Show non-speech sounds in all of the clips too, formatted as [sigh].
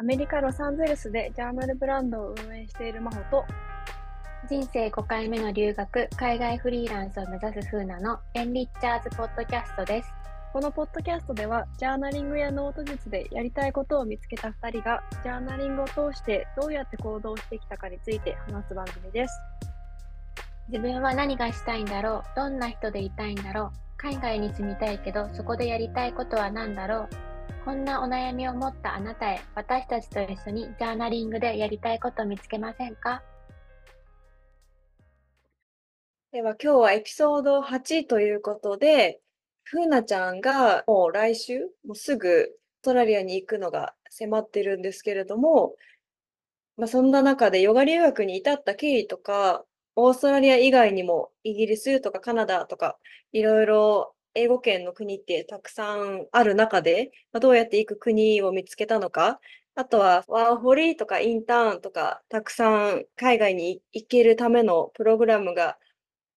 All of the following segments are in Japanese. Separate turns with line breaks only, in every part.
アメリカ・ロサンゼルスでジャーナルブランドを運営している真帆と
人生5回目の留学、海外フリーランスを目指す風なのエンリッチャーズポッドキャストです。
このポッドキャストではジャーナリングやノート術でやりたいことを見つけた2人がジャーナリングを通してどうやって行動してきたかについて話す番組です。
自分は何がしたいんだろうどんな人でいたいんだろう海外に住みたいけどそこでやりたいことは何だろうこんなお悩みを持ったあなたへ私たちと一緒にジャーナリングでやりたいこと見つけませんか？
では今日はエピソード8ということで、ふうなちゃんがもう来週、もうすぐオーストラリアに行くのが迫ってるんですけれども、まあ、そんな中でヨガ留学に至った経緯とか、オーストラリア以外にもイギリスとかカナダとか、いろいろ英語圏の国ってたくさんある中で、まあ、どうやって行く国を見つけたのか、あとはワーホリとかインターンとか、たくさん海外に行けるためのプログラムが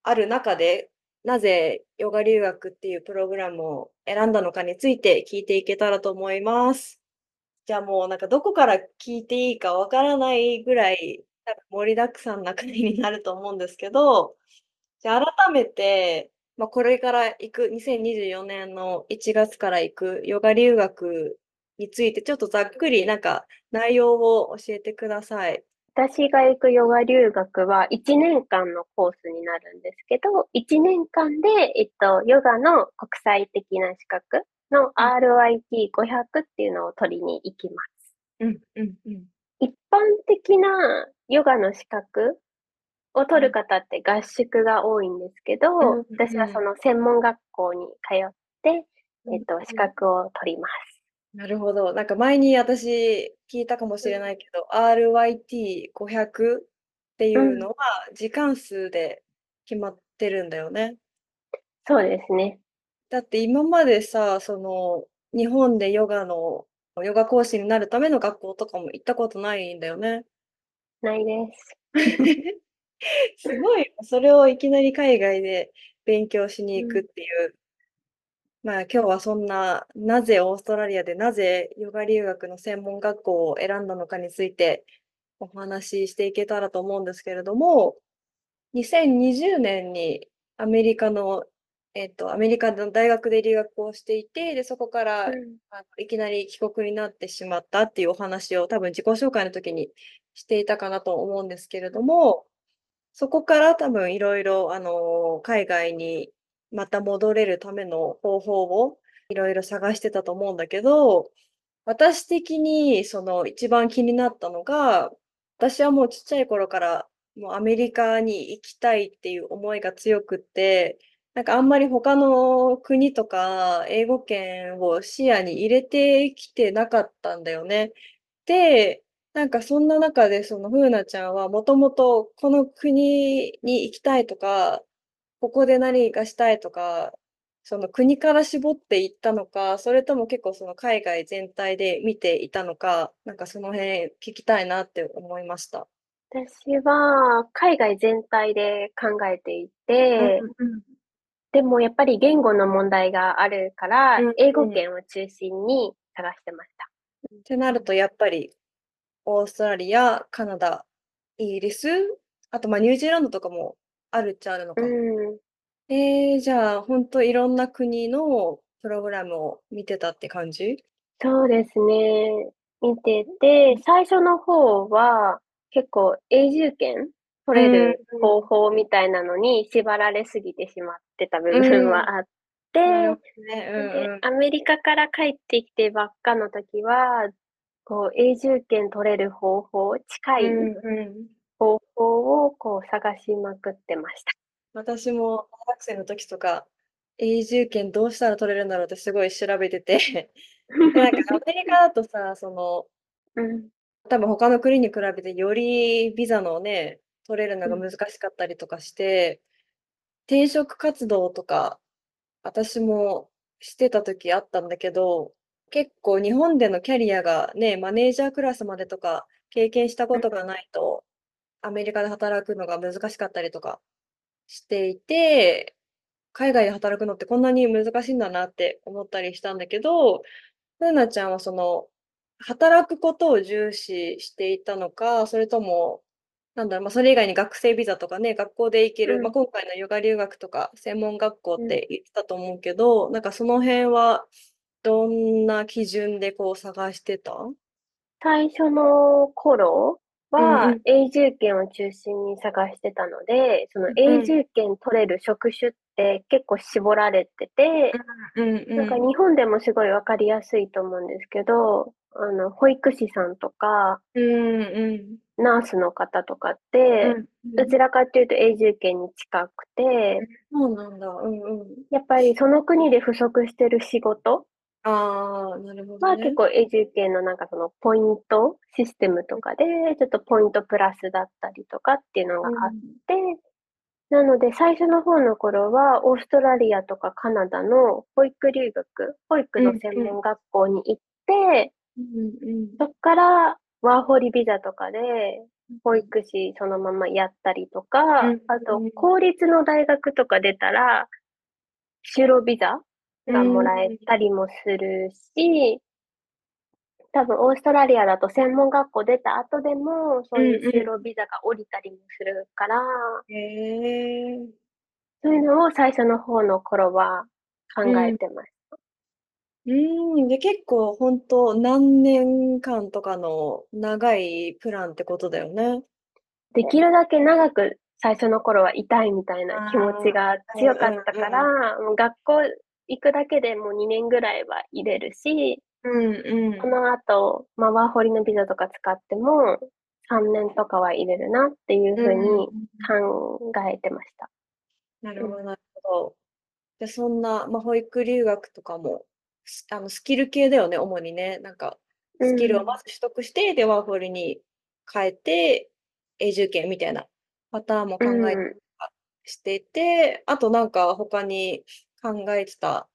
ある中で、なぜヨガ留学っていうプログラムを選んだのかについて聞いていけたらと思います。じゃあもうなんかどこから聞いていいかわからないぐらい盛りだくさんな国になると思うんですけど、じゃあ改めて、まあ、これから行く2024年の1月から行くヨガ留学についてちょっとざっくりなんか内容を教えてください。
私が行くヨガ留学は1年間のコースになるんですけど、1年間で、えっと、ヨガの国際的な資格の RIT500 っていうのを取りに行きます。
うんうんうん、
一般的なヨガの資格を取る方って合宿が多いんですけど、うんうん、私はその専門学校に通って、えっと、資格を取ります。
なるほど。なんか前に私聞いたかもしれないけど、RYT500 っていうのは時間数で決まってるんだよね。
そうですね。
だって今までさ、その日本でヨガのヨガ講師になるための学校とかも行ったことないんだよね。
ないです。[laughs] [laughs]
すごい、それをいきなり海外で勉強しに行くっていう。まあ、今日はそんな、なぜオーストラリアでなぜヨガ留学の専門学校を選んだのかについてお話ししていけたらと思うんですけれども、2020年にアメリカの、えっと、アメリカの大学で留学をしていて、で、そこから、うん、あのいきなり帰国になってしまったっていうお話を多分自己紹介の時にしていたかなと思うんですけれども、そこから多分いろいろ、あの、海外にまた戻れるための方法をいろいろ探してたと思うんだけど、私的にその一番気になったのが、私はもうちっちゃい頃からもうアメリカに行きたいっていう思いが強くって、なんかあんまり他の国とか英語圏を視野に入れてきてなかったんだよね。で、なんかそんな中でそのふうなちゃんはもともとこの国に行きたいとか、ここで何がしたいとか、その国から絞っていったのか、それとも結構その海外全体で見ていたのか、なんかその辺聞きたいなって思いました。
私は海外全体で考えていて、うんうん、でもやっぱり言語の問題があるから、うんうん、英語圏を中心に探してました。
ってなるとやっぱりオーストラリア、カナダ、イギリス、あとまあニュージーランドとかもあるっちゃあるのか。うん。えー、じゃあ、ほんといろんな国のプログラムを見てたって感じ？
そうですね。見てて、最初の方は結構永住権取れる方法みたいなのに縛られすぎてしまってた部分はあって、ねうんうん、アメリカから帰ってきてばっかの時は、こう永住権取れる方法、近い方法をこう探しまくってました。
私も大学生の時とか、永住権どうしたら取れるんだろうってすごい調べてて。[laughs] なんかアメリカだとさ、その、うん、多分他の国に比べてよりビザのね、取れるのが難しかったりとかして、うん、転職活動とか、私もしてた時あったんだけど、結構日本でのキャリアがね、マネージャークラスまでとか経験したことがないと、アメリカで働くのが難しかったりとかしていて、海外で働くのってこんなに難しいんだなって思ったりしたんだけど、ふうなちゃんはその、働くことを重視していたのか、それとも、なんだろう、まあ、それ以外に学生ビザとかね、学校で行ける、
うん。
まあ、今回のヨガ留学とか専門学校
うん。
って言ってたと思うけど、なんかその辺はどんな基準でこう探してた？
最初の頃
うんう
は
ん。
永住権を中心に探してたので、その
うん
永住権取れる職種って結構絞られてて、
うんうん
なんか日本でもすごいわかりやすいと思うんですけど、あの、保育士さんとか、
うんうん。
ナースの方とかっ
う
て、
ん。
どちらかっていうと永住権に近くて、
そうなんだ。うんうん。
やっぱりその国で不足してる仕事
ああ、なるほどね。
は結構永住権のなんかそのポイントシステムとかでちょっとポイントプラスだったりとかっていうのがあって、なので最初の方の頃はオーストラリアとかカナダの保育留学、保育の専門学校に行って、
うんうん
そっからワーホリビザとかで保育士そのままやったりとか、
うん。
あと公立の大学とか出たら就労ビザがもらえたりもするし、多分オーストラリアだと専門学校出た後でもそういう就労ビザが降りたりもするから、
へえ。
そういうのを最初の方の頃は考えてまし
うん、で、結構本当何年間とかの長いプランってことだよね。
た。できるだけ長く最初の頃はいたいみたいな気持ちが強かったから、もう学校行くだけでもう2年ぐらいは入れるし、
うんうん
この後、まあ、ワーホリのビザとか使っても3年とかは入れるなっていうふうに考えてました。
なるほど、なるほど。で、そんな、まあ、保育留学とかも、すあの、スキル系だよね、主にね。なんか、スキルをまず取得して、で、ワーホリに変えて、永住権みたいなパターンも考え
うん
していて、あとなんか他に考えてた、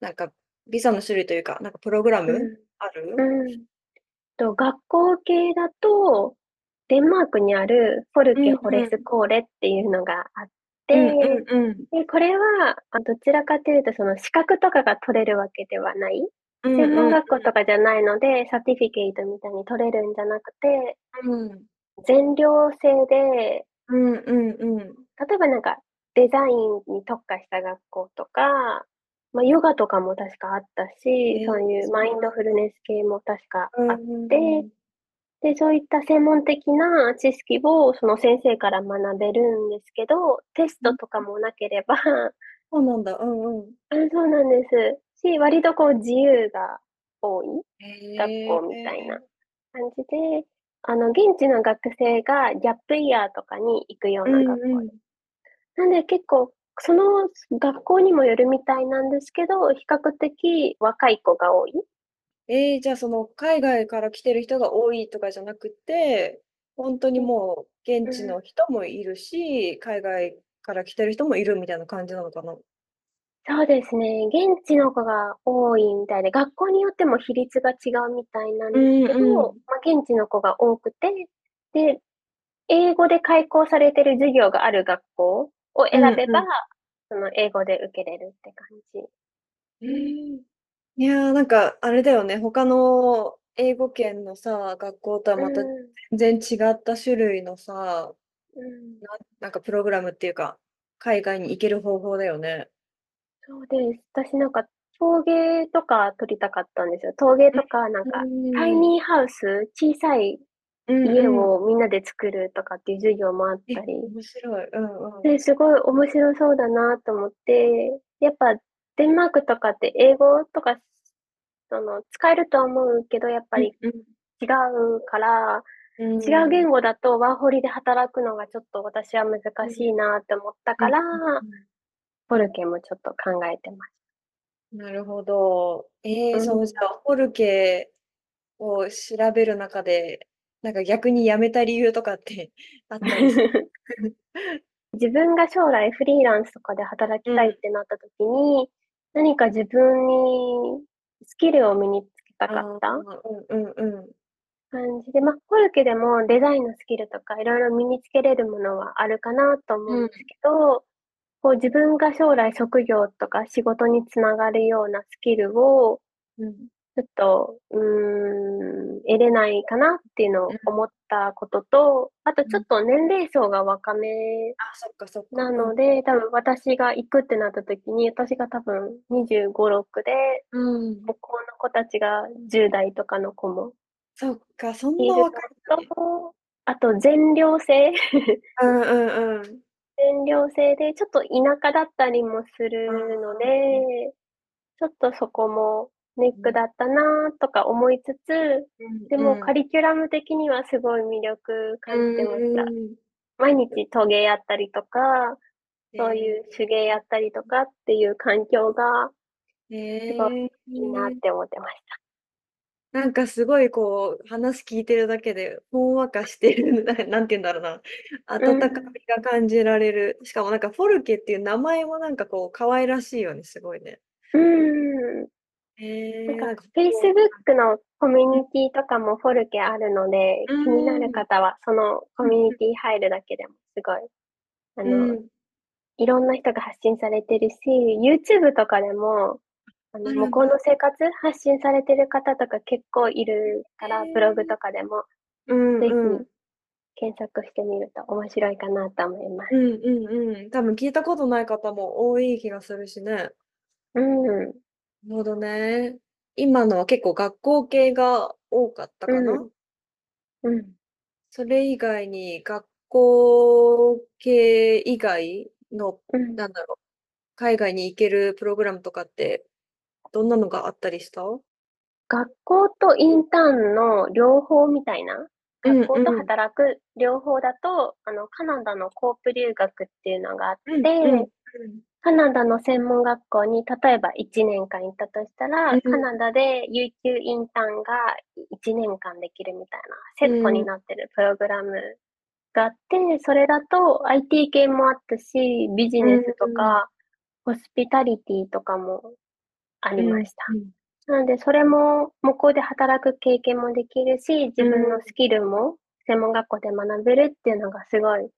なんかビザの種類というか、なんかプログラム
うん。
ある？
うん。と学校系だと、デンマークにあるフォルケ・ホレスコーレっていうのがあって、
うんうんうん。
で、これはあどちらかというと、その資格とかが取れるわけではない。
うん
専門学校とかじゃないので、サティフィケイトみたいに取れるんじゃなくて、
うん。
全寮制で、
うんうんうん。
例えばなんかデザインに特化した学校とか、まあ、ヨガとかも確かあったし、
えー
そういうマインドフルネス系も確かあっ
うん
て、で、そういった専門的な知識をその先生から学べるんですけど、テストとかもなければ、
そうなんだ。うんうん。
あそうなんです。し、割とこう自由が多い学校みたいな感じで、あの、現地の学生がギャップイヤーとかに行くような学校。
うんうん
なんで結構、その学校にもよるみたいなんですけど、比較的若い子が多い。
えー、じゃあその海外から来てる人が多いとかじゃなくて、本当にもう現地の人もいるし、海外から来てる人もいるみたいな感じなのかな？
そうですね。現地の子が多いみたいで、学校によっても比率が違うみたいなんですけど、
うんうん
まあ、現地の子が多くて、で、英語で開講されてる授業がある学校を選べば、
うんうん
その英語で受けれるって感じ。
いやーなんかあれだよね、他の英語圏のさ、学校とはまた
うん
全然違った種類のさ、
うん
な、なんかプログラムっていうか、海外に行ける方法だよね。
そうです。私なんか陶芸とか撮りたかったんですよ。陶芸とか、なんか、タイニーハウス、小さい家
うんうん
をみんなで作るとかっていう授業もあっ
え
たり。
面白い。うんうん。
で、すごい面白そうだなと思って、やっぱデンマークとかって英語とか、その、使えるとは思うけど、やっぱり
うん
違うから、
うん
違う言語だとワーホリで働くのがちょっと私は難しいなって思ったから、フォルケもちょっと考えてます。
なるほど。えー、
うん
そうじゃあ、フォルケを調べる中で、なんか逆に辞めた理由とかって [laughs] あったりす？る [laughs]
自分が将来フリーランスとかで働きたいってなった時に、何か自分にスキルを身につけたかった
あーうんうんうん。
感じで、まあ、フォルケでもデザインのスキルとかいろいろ身につけれるものはあるかなと思うんですけど、こう自分が将来職業とか仕事につながるようなスキルを、
うん
ちょっと、うーん、得れないかなっていうのを思ったことと、あとちょっと年齢層が若め
あ、そっかそっか。
なので、多分私が行くってなった時に、私が多分25、6で、
うん。
向こうの子たちが10代とかの子も
そっか、そん
いる
な若いのに。
と、あと全寮制
うんうんうん。
全寮制で、ちょっと田舎だったりもするので、ちょっとそこもネックだったなとか思いつつ、でもカリキュラム的にはすごい魅力感じてました。毎日陶芸やったりとか、そういう手芸やったりとかっていう環境が
え
すごいいいなって思ってました。
なんかすごいこう話聞いてるだけでほんわかしてるななんて言うんだろうな温かみが感じられる、しかもなんかフォルケっていう名前もなんかこう可愛らしいよねすごいね。
うん。
へえ
なんか、Facebook のコミュニティとかもフォルケあるので、
うん。
気になる方はそのコミュニティ入るだけでもすごい、あの、
うん。
いろんな人が発信されてるし、YouTube とかでも、あの
うん。
向こうの生活発信されてる方とか結構いるから、ブログとかでも
うん
ぜひ
うん
検索してみると面白いかなと思います。
うんうんうん。多分聞いたことない方も多い気がするしね。
うん。
なるほどね。今のは結構学校系が多かったかな？
うんうん。
それ以外に学校系以外の
うん。
なんだろう、海外に行けるプログラムとかって、どんなのがあったりした？
学校とインターンの両方みたいな、
うん
学校と
うん。
働く両方だと、あの、カナダのコープ留学っていうのがあって、
うんうん
カナダの専門学校に例えば1年間行ったとしたら、
うん
カナダで有給インターンが1年間できるみたいなセットになってるプログラムがあって、それだと IT 系もあったし、ビジネスとか、ホスピタリティとかもありました。
うん
なので、それも向こうで働く経験もできるし、自分のスキルも専門学校で学べるっていうのがすごい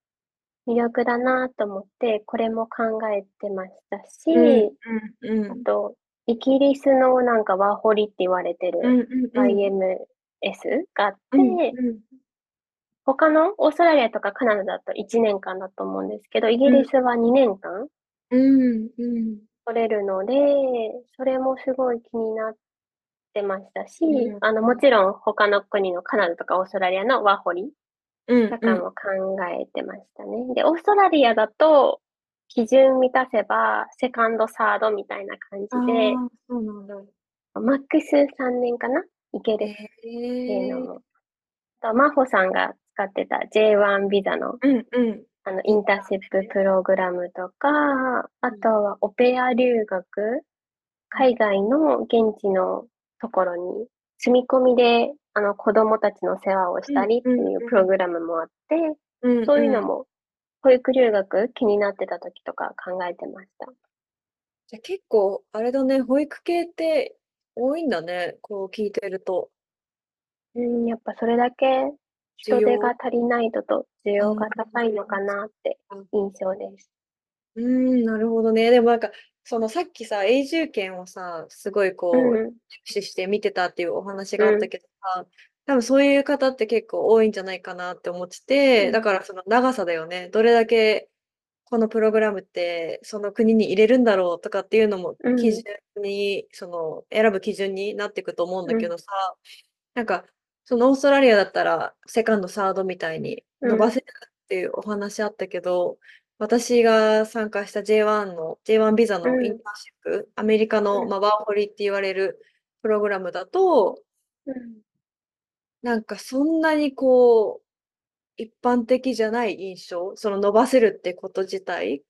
魅力だなと思って、これも考えてましたし、
うんうん
あと、イギリスのなんかワーホリって言われてる
うんうんうん。
IMS があって、
うんうん。
他のオーストラリアとかカナダだと1年間だと思うんですけど、イギリスは2年間
うんうん
取れるので、それもすごい気になってましたし、
うん
あの、もちろん他の国のカナダとかオーストラリアのワーホリ
うん
とかも考えてましたね。で、オーストラリアだと、基準満たせば、セカンド、サードみたいな感じ
あ
で、
ーそうなんだ。
マックス3年かな？いけるっていうのも。あと、マホさんが使ってた J1 ビザの
うんうん
あの、インターンシッププログラムとか、あとはオペア留学、海外の現地のところに住み込みで、あの、子供たちの世話をしたりっていうプログラムもあって、
うん
そういうのも、保育留学気になってた時とか考えてました。
じゃあ結構、あれだね、保育系って多いんだね、こう聞いてると。
うん、やっぱそれだけ人手が足りないのと需要が高いのかなって印象です。
うーん、なるほどね。でもなんか、そのさっきさ、永住権をさ、すごいこう、
うん、
重視して見てたっていうお話があったけどさ、多分そういう方って結構多いんじゃないかなって思ってて、
うん
だからその長さだよね。どれだけこのプログラムってその国に入れるんだろうとかっていうのも
うん
基準に、その選ぶ基準になっていくと思うんだけどさ、なんかそのオーストラリアだったらセカンド、サードみたいに伸ばせるっていうお話あったけど、私が参加した J1 の J1 ビザの
うん。
インターンシップ、アメリカの、
うん。
まあ、ワーホリって言われるプログラムだと、
うん。
なんかそんなにこう、一般的じゃない印象、その伸ばせるってこと自体、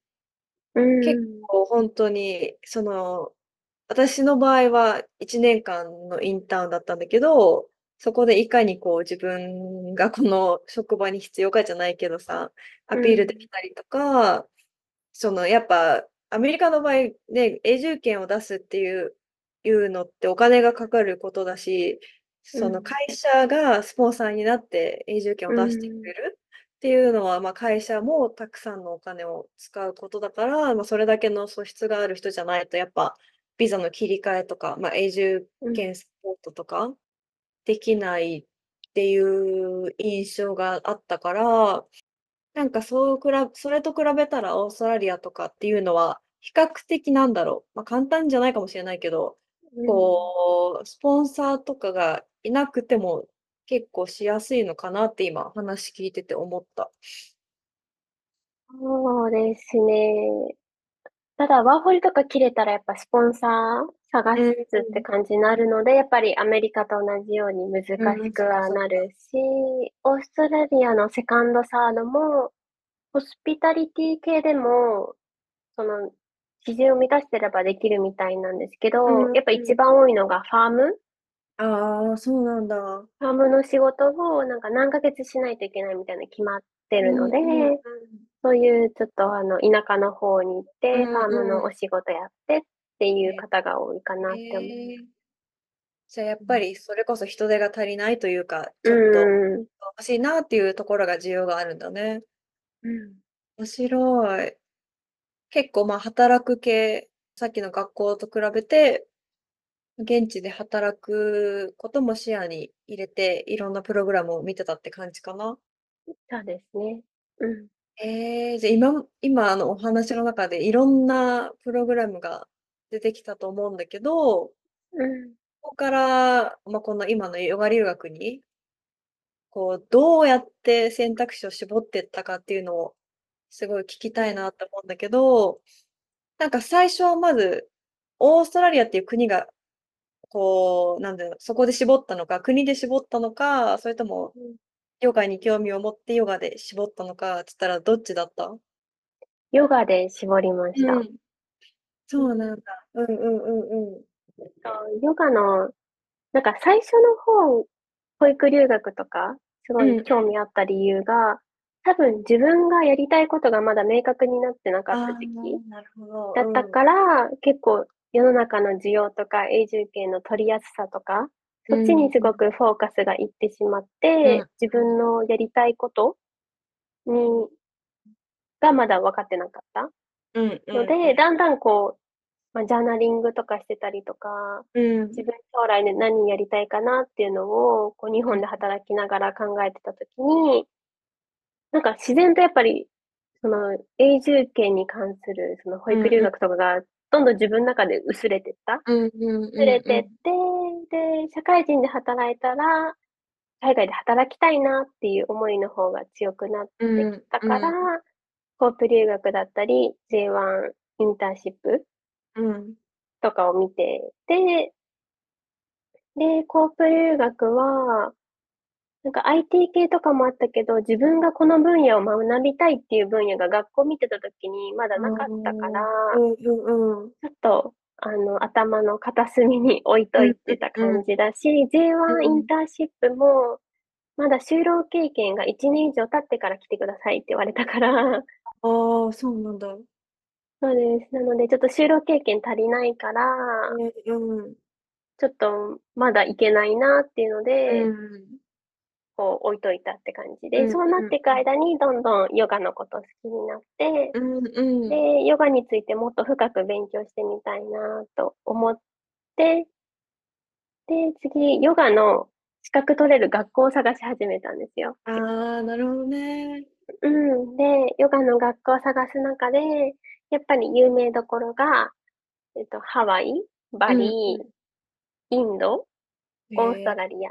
うん。
結構本当に、その、私の場合は1年間のインターンだったんだけど、そこでいかにこう自分がこの職場に必要かじゃないけどさ、アピールできたりとか、そのやっぱアメリカの場合ね、永住権を出すっていう、いうのってお金がかかることだし、その
うん
会社がスポンサーになって永住権を出してくれるっていうのは、まあ、会社もたくさんのお金を使うことだから、まあ、それだけの素質がある人じゃないとやっぱビザの切り替えとか、まあ、永住
うん。
権サポートとかできないっていう印象があったから、なんかそうくらそれと比べたらオーストラリアとかっていうのは、比較的なんだろう、まあ、簡単じゃないかもしれないけど、
うん。
こう、スポンサーとかがいなくても結構しやすいのかなって今話聞いてて思った。
そうですね。ただ、ワーホリとか切れたらやっぱスポンサー探
うん
すって感じになるので、やっぱりアメリカと同じように難
うん、
しくはな。るし、オーストラリアのセカンド、サードも、ホスピタリティ系でも、その、基準を満たしてればできるみたいなんですけ
う
ど、
ん
やっぱ一番多いのがファーム？
ああ、そうなんだ。
ファームの仕事をなんか何ヶ月しないといけないみたいなの決まって
う
るので、
んうんうん。
そういうちょっとあの田舎の方に行って、
うん
ファームの
う
お仕事やってっていう
ん。
方が多いかなって思う。
えー、じゃあやっぱりそれこそ人手が足りないというか、ちょっと
うん。
欲しいなっていうところが需要があるんだね。
うん。
面白い。結構まあ働く系、さっきの学校と比べて、現地で働くことも視野に入れて、いろんなプログラムを見てたって感じかな。
そうですね。うん。
えー、じゃあ今、今あのお話の中でいろんなプログラムが出てきたと思うんだけど、
うん。
ここから、まあ、この今のヨガ留学に、こう、どうやって選択肢を絞っていったかっていうのを、すごい聞きたいなって思うんだけど、なんか最初はまず、オーストラリアっていう国が、こう、なんだろう、そこで絞ったのか、国で絞ったのか、それとも、
うん
ヨガに興味を持ってヨガで絞ったのか、つったらどっちだった？
ヨガで絞りました。
うん。そうなんだ。うんうんうんうん。
ヨガの、なんか最初の方、保育留学とか、すご
うん
い興味あった理由が、多分自分がやりたいことがまだ明確になってなか
あ
った時期。だったから、結構世の中の需要とか永住権の取りやすさとか、そっちにすごくフォーカスがいってしまって、
うん
自分のやりたいことに、がまだ分かってなかった
うんうん
ので、だんだんこう、まあ、ジャーナリングとかしてたりとか、
うん。
自分将来で何やりたいかなっていうのを、こう日本で働きながら考えてたときに、なんか自然とやっぱり、その永住権に関するその保育留学とかがどんどん自分の中で薄れてった。
うんうんうん
薄れてって、で、社会人で働いたら、海外で働きたいなっていう思いの方が強くなってきたから、
うん
コープ留学だったり、J1 インターンシップ
うん。
とかを見てて、で、コープ留学は、なんか IT 系とかもあったけど、自分がこの分野を学びたいっていう分野が学校見てた時にまだなかったから、
うんうんうん
ちょっと、あの、頭の片隅に置いといてた感じだし、J1 インターンシップも、まだ就労経験が1年以上経ってから来てくださいって言われたから、
ああ、そうなんだ。
そうです。なので、ちょっと就労経験足りないから、
うん
ちょっとまだいけないなっていうので、
うん
こう置いといたって感じで、
うん
そうなっていく間にどんどんヨガのこと好きになって、
うんうん
で、ヨガについてもっと深く勉強してみたいなと思って、で、次、ヨガの資格取れる学校を探し始めたんですよ。
ああ、なるほどね。
うん。で、ヨガの学校を探す中で、やっぱり有名どころが、えっと、ハワイ、バリー、インド、オーストラリア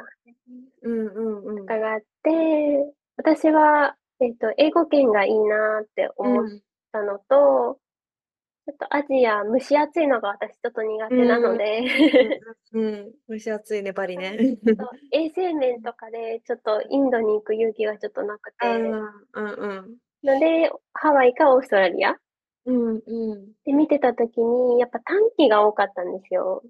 うんうんうん。
とかがあって、私は、えっと、英語圏がいいなって思っ
うん
たのと、ちょっとアジア、蒸し暑いのが私ちょっと苦手なので、
うん、蒸し暑いね、バリね。
衛生面とかでちょっとインドに行く勇気がちょっとなくて、
うんうん。
ので、ハワイかオーストラリア？
うんうん。
で見てたときに、やっぱ短期が多かったんですよ。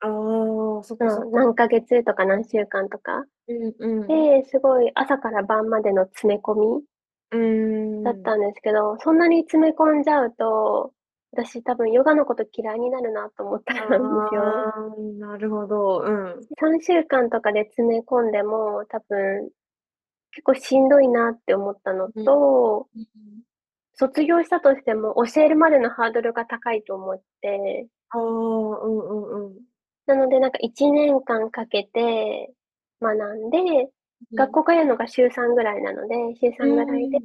ああ、そっかそっか。
うん何ヶ月とか何週間とか。
うんうん。
で、すごい朝から晩までの詰め込み
うん。
だったんですけど、そんなに詰め込んじゃうと、私多分ヨガのこと嫌いになるなと思ったんですよ。
なるほど。うん。
3週間とかで詰め込んでも多分結構しんどいなって思ったのと、卒業したとしても教えるまでのハードルが高いと思って、
ああ、うんうんうん。
なので、なんか1年間かけて学んで、学校通うのが週3ぐらいなので、週3ぐらいで。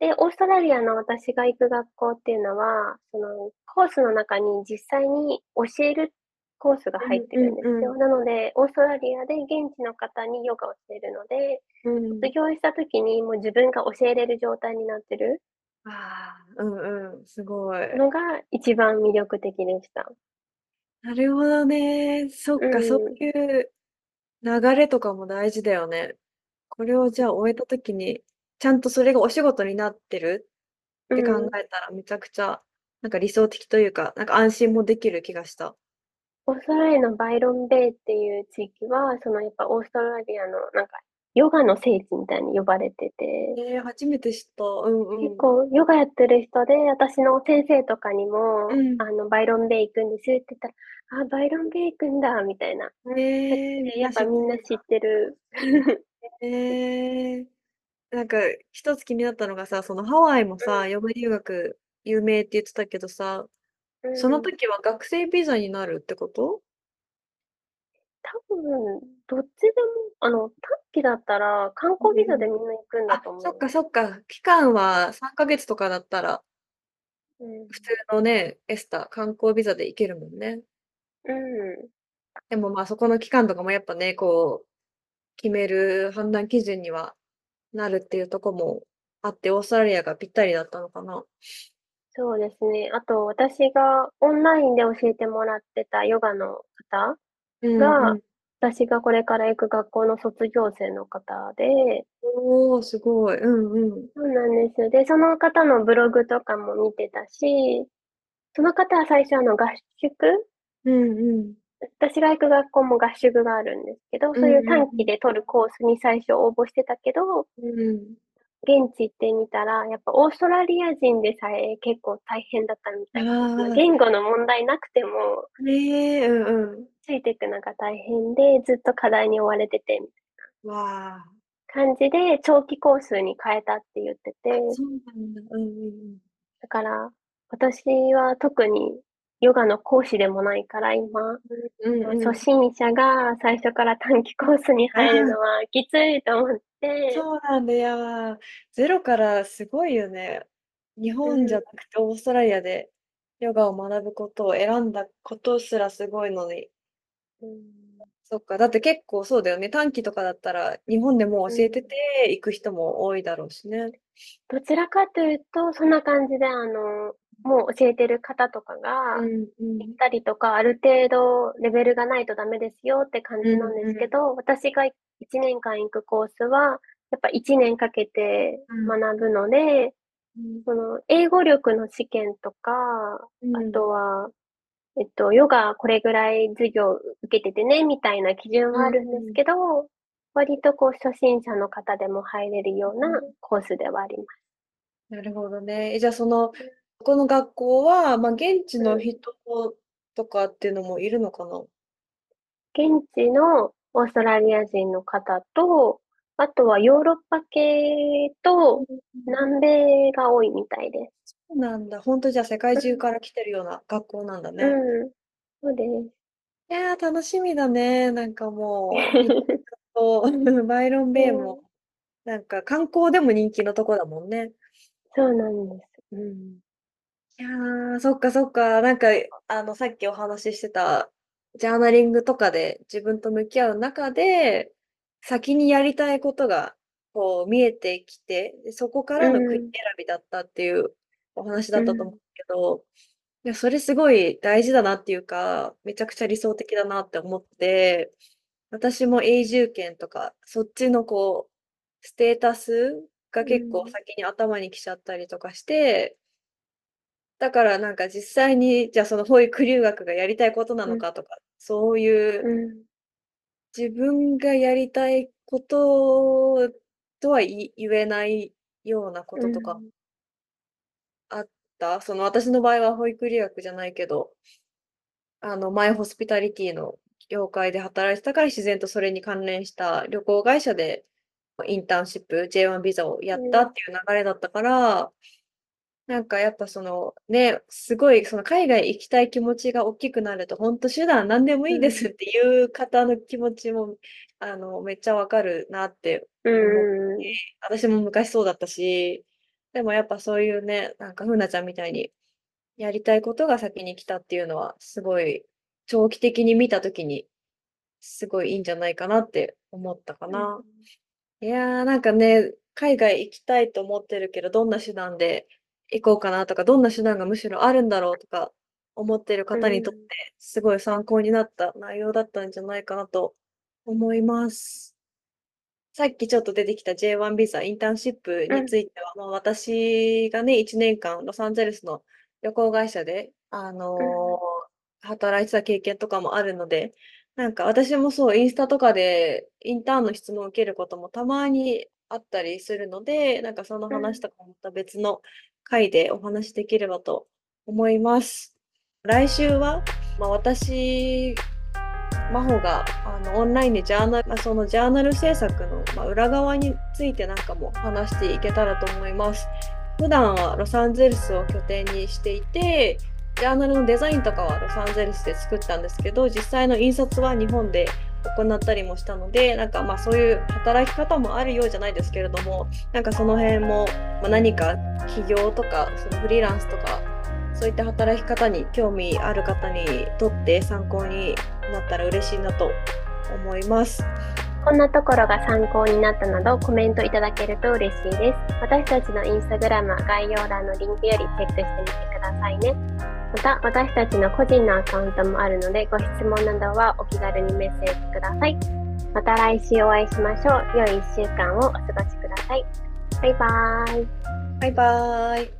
で、オーストラリアの私が行く学校っていうのは、そのコースの中に実際に教えるコースが入ってるんですよ。
うんうんうん
なので、オーストラリアで現地の方にヨガを教えるので、
うん
卒業した時にもう自分が教えれる状態になってる
ああ、うんうん、すごい。
のが一番魅力的でした。
なるほどね。そっか、
うん
そういう流れとかも大事だよね。これをじゃあ終えた時に、ちゃんとそれがお仕事になってるって考
うん
えたらめちゃくちゃ、なんか理想的というか、なんか安心もできる気がした。
オーストラリアのバイロンベイっていう地域は、そのやっぱオーストラリアのなんかヨガの聖地みたいに呼ばれてて、
えー、初めて知った。うんうん。
結構ヨガやってる人で、私の先生とかにも、
うん
あの、バイロンベイ行くんですって言ったら、あ、バイロンベイ行くんだ、みたいな。
えー、
でやっぱみんな知ってる。[laughs]
えー、なんか一つ気になったのがさ、そのハワイもさ、ヨガ留学有名って言ってたけどさ、その
うん
時は学生ビザになるってこと？
多分、どっちでも、あの、短期だったら観光ビザでみんな行くんだ
あ
と思う。
そっかそっか。期間は3ヶ月とかだったら、
うん。
普通のね、エスタ、観光ビザで行けるもんね。
うん。
でもまあそこの期間とかもやっぱね、こう、決める判断基準にはなるっていうとこもあって、オーストラリアがぴったりだったのかな。
そうですね。あと、私がオンラインで教えてもらってたヨガの方
うん
が
うん
私がこれから行く学校の卒業生の方で、
おー、すごい。うんうん。
そうなんです。で、その方のブログとかも見てたし、その方は最初あの合宿
うんうん。
私が行く学校も合宿があるんですけど、そういう短期で取るコースに最初応募してたけど、
うん。
現地行ってみたら、やっぱオーストラリア人でさえ結構大変だったみたいな。言語の問題なくても、
ねえ、うんう
ついていくのが大変で、ずっと課題に追われてて、みたい。な感じで、長期コースに変えたって言ってて、
そうなんだ。うんうん
だから、私は特にヨガの講師でもないから、今、
うん。うんうん。
初心者が最初から短期コースに入るのはきついと思って、
そうなんだよ。ゼロからすごいよね。日本じゃなくてオーストラリアでヨガを学ぶことを選んだことすらすごいのに。
うん
そっか。だって結構そうだよね。短期とかだったら日本でもう教えてて行く人も多いだろうしね。
どちらかというと、そんな感じで、あの、もう教えてる方とかが、行ったりとか、ある程度レベルがないとダメですよって感じなんですけど、私が1年間行くコースは、やっぱ1年かけて学ぶので、その英語力の試験とか、
うん。
あとは、えっと、ヨガこれぐらい授業受けててね、みたいな基準はあるんですけど、割とこう初心者の方でも入れるようなコースではあります。
なるほどね。えじゃあその、この学校は、まあ、現地の人とかっていうのもいるのかな？
現地のオーストラリア人の方と、あとはヨーロッパ系と南米が多いみたいです。
そうなんだ。本当じゃあ世界中から来てるような学校なんだね。
うん。そうです。
いやー、楽しみだね。なんかもう、[laughs] と [laughs] バイロンベイも、なんか観光でも人気のとこだもんね。
そうなんです。
うん。いやー、そっかそっか。なんか、あの、さっきお話ししてた、ジャーナリングとかで自分と向き合う中で、先にやりたいことが、こう、見えてきて、でそこからの
うん。
国選びだったっていうお話だったと思うけど、いや、それすごい大事だなっていうか、めちゃくちゃ理想的だなって思って、私も永住権とか、そっちのこう、ステータスが結構
うん。
先に頭に来ちゃったりとかして、だからなんか実際に、じゃあその保育留学がやりたいことなのかとか、そういう
うん。
自分がやりたいこととは言言えないようなこととか
うん
あった？その私の場合は保育留学じゃないけど、あの、マイホスピタリティの業界で働いてたから自然とそれに関連した旅行会社でインターンシップ、J1 ビザをやったっていう流れだったから、なんかやっぱそのね、すごいその海外行きたい気持ちが大きくなると、本当手段何でもいいですっていう方の気持ちも、あの、めっちゃわかるなって
うん
思っ
うんうん。
て、私も昔そうだったし、でもやっぱそういうね、なんかふなちゃんみたいに、やりたいことが先に来たっていうのは、すごい長期的に見たときに、すごいいいんじゃないかなって思ったかな。いやー、なんかね、海外行きたいと思ってるけど、どんな手段で行こうかなとか、どんな手段がむしろあるんだろうとか思ってる方にとって、すごい参考になった内容だったんじゃないかなと思います。さっきちょっと出てきた J1 ビザ、インターンシップについては、まあ、私がね、1年間ロサンゼルスの旅行会社で、あのー働いてた経験とかもあるので、なんか私もそう、インスタとかでインターンの質問を受けることもたまにあったりするので、なんかその話とかもまた別の回でお話しできればと思います。来週は、まあ、私、真帆があのオンラインでジャーナル、まあ、そのジャーナル制作の、まあ、裏側についてなんかも話していけたらと思います。普段はロサンゼルスを拠点にしていて、ジャーナルのデザインとかはロサンゼルスで作ったんですけど、実際の印刷は日本で行ったりもしたので、なんかまあそういう働き方もあるようじゃないですけれども、なんかその辺も、まあ、何か起業とか、そのフリーランスとか、そういった働き方に興味ある方にとって参考になったら嬉しいなと思います。
こんなところが参考になったなどコメントいただけると嬉しいです。私たちのインスタグラムは概要欄のリンクよりチェックしてみてくださいね。また私たちの個人のアカウントもあるのでご質問などはお気軽にメッセージください。また来週お会いしましょう。良い1週間をお過ごしください。バイバーイ。
バイバーイ。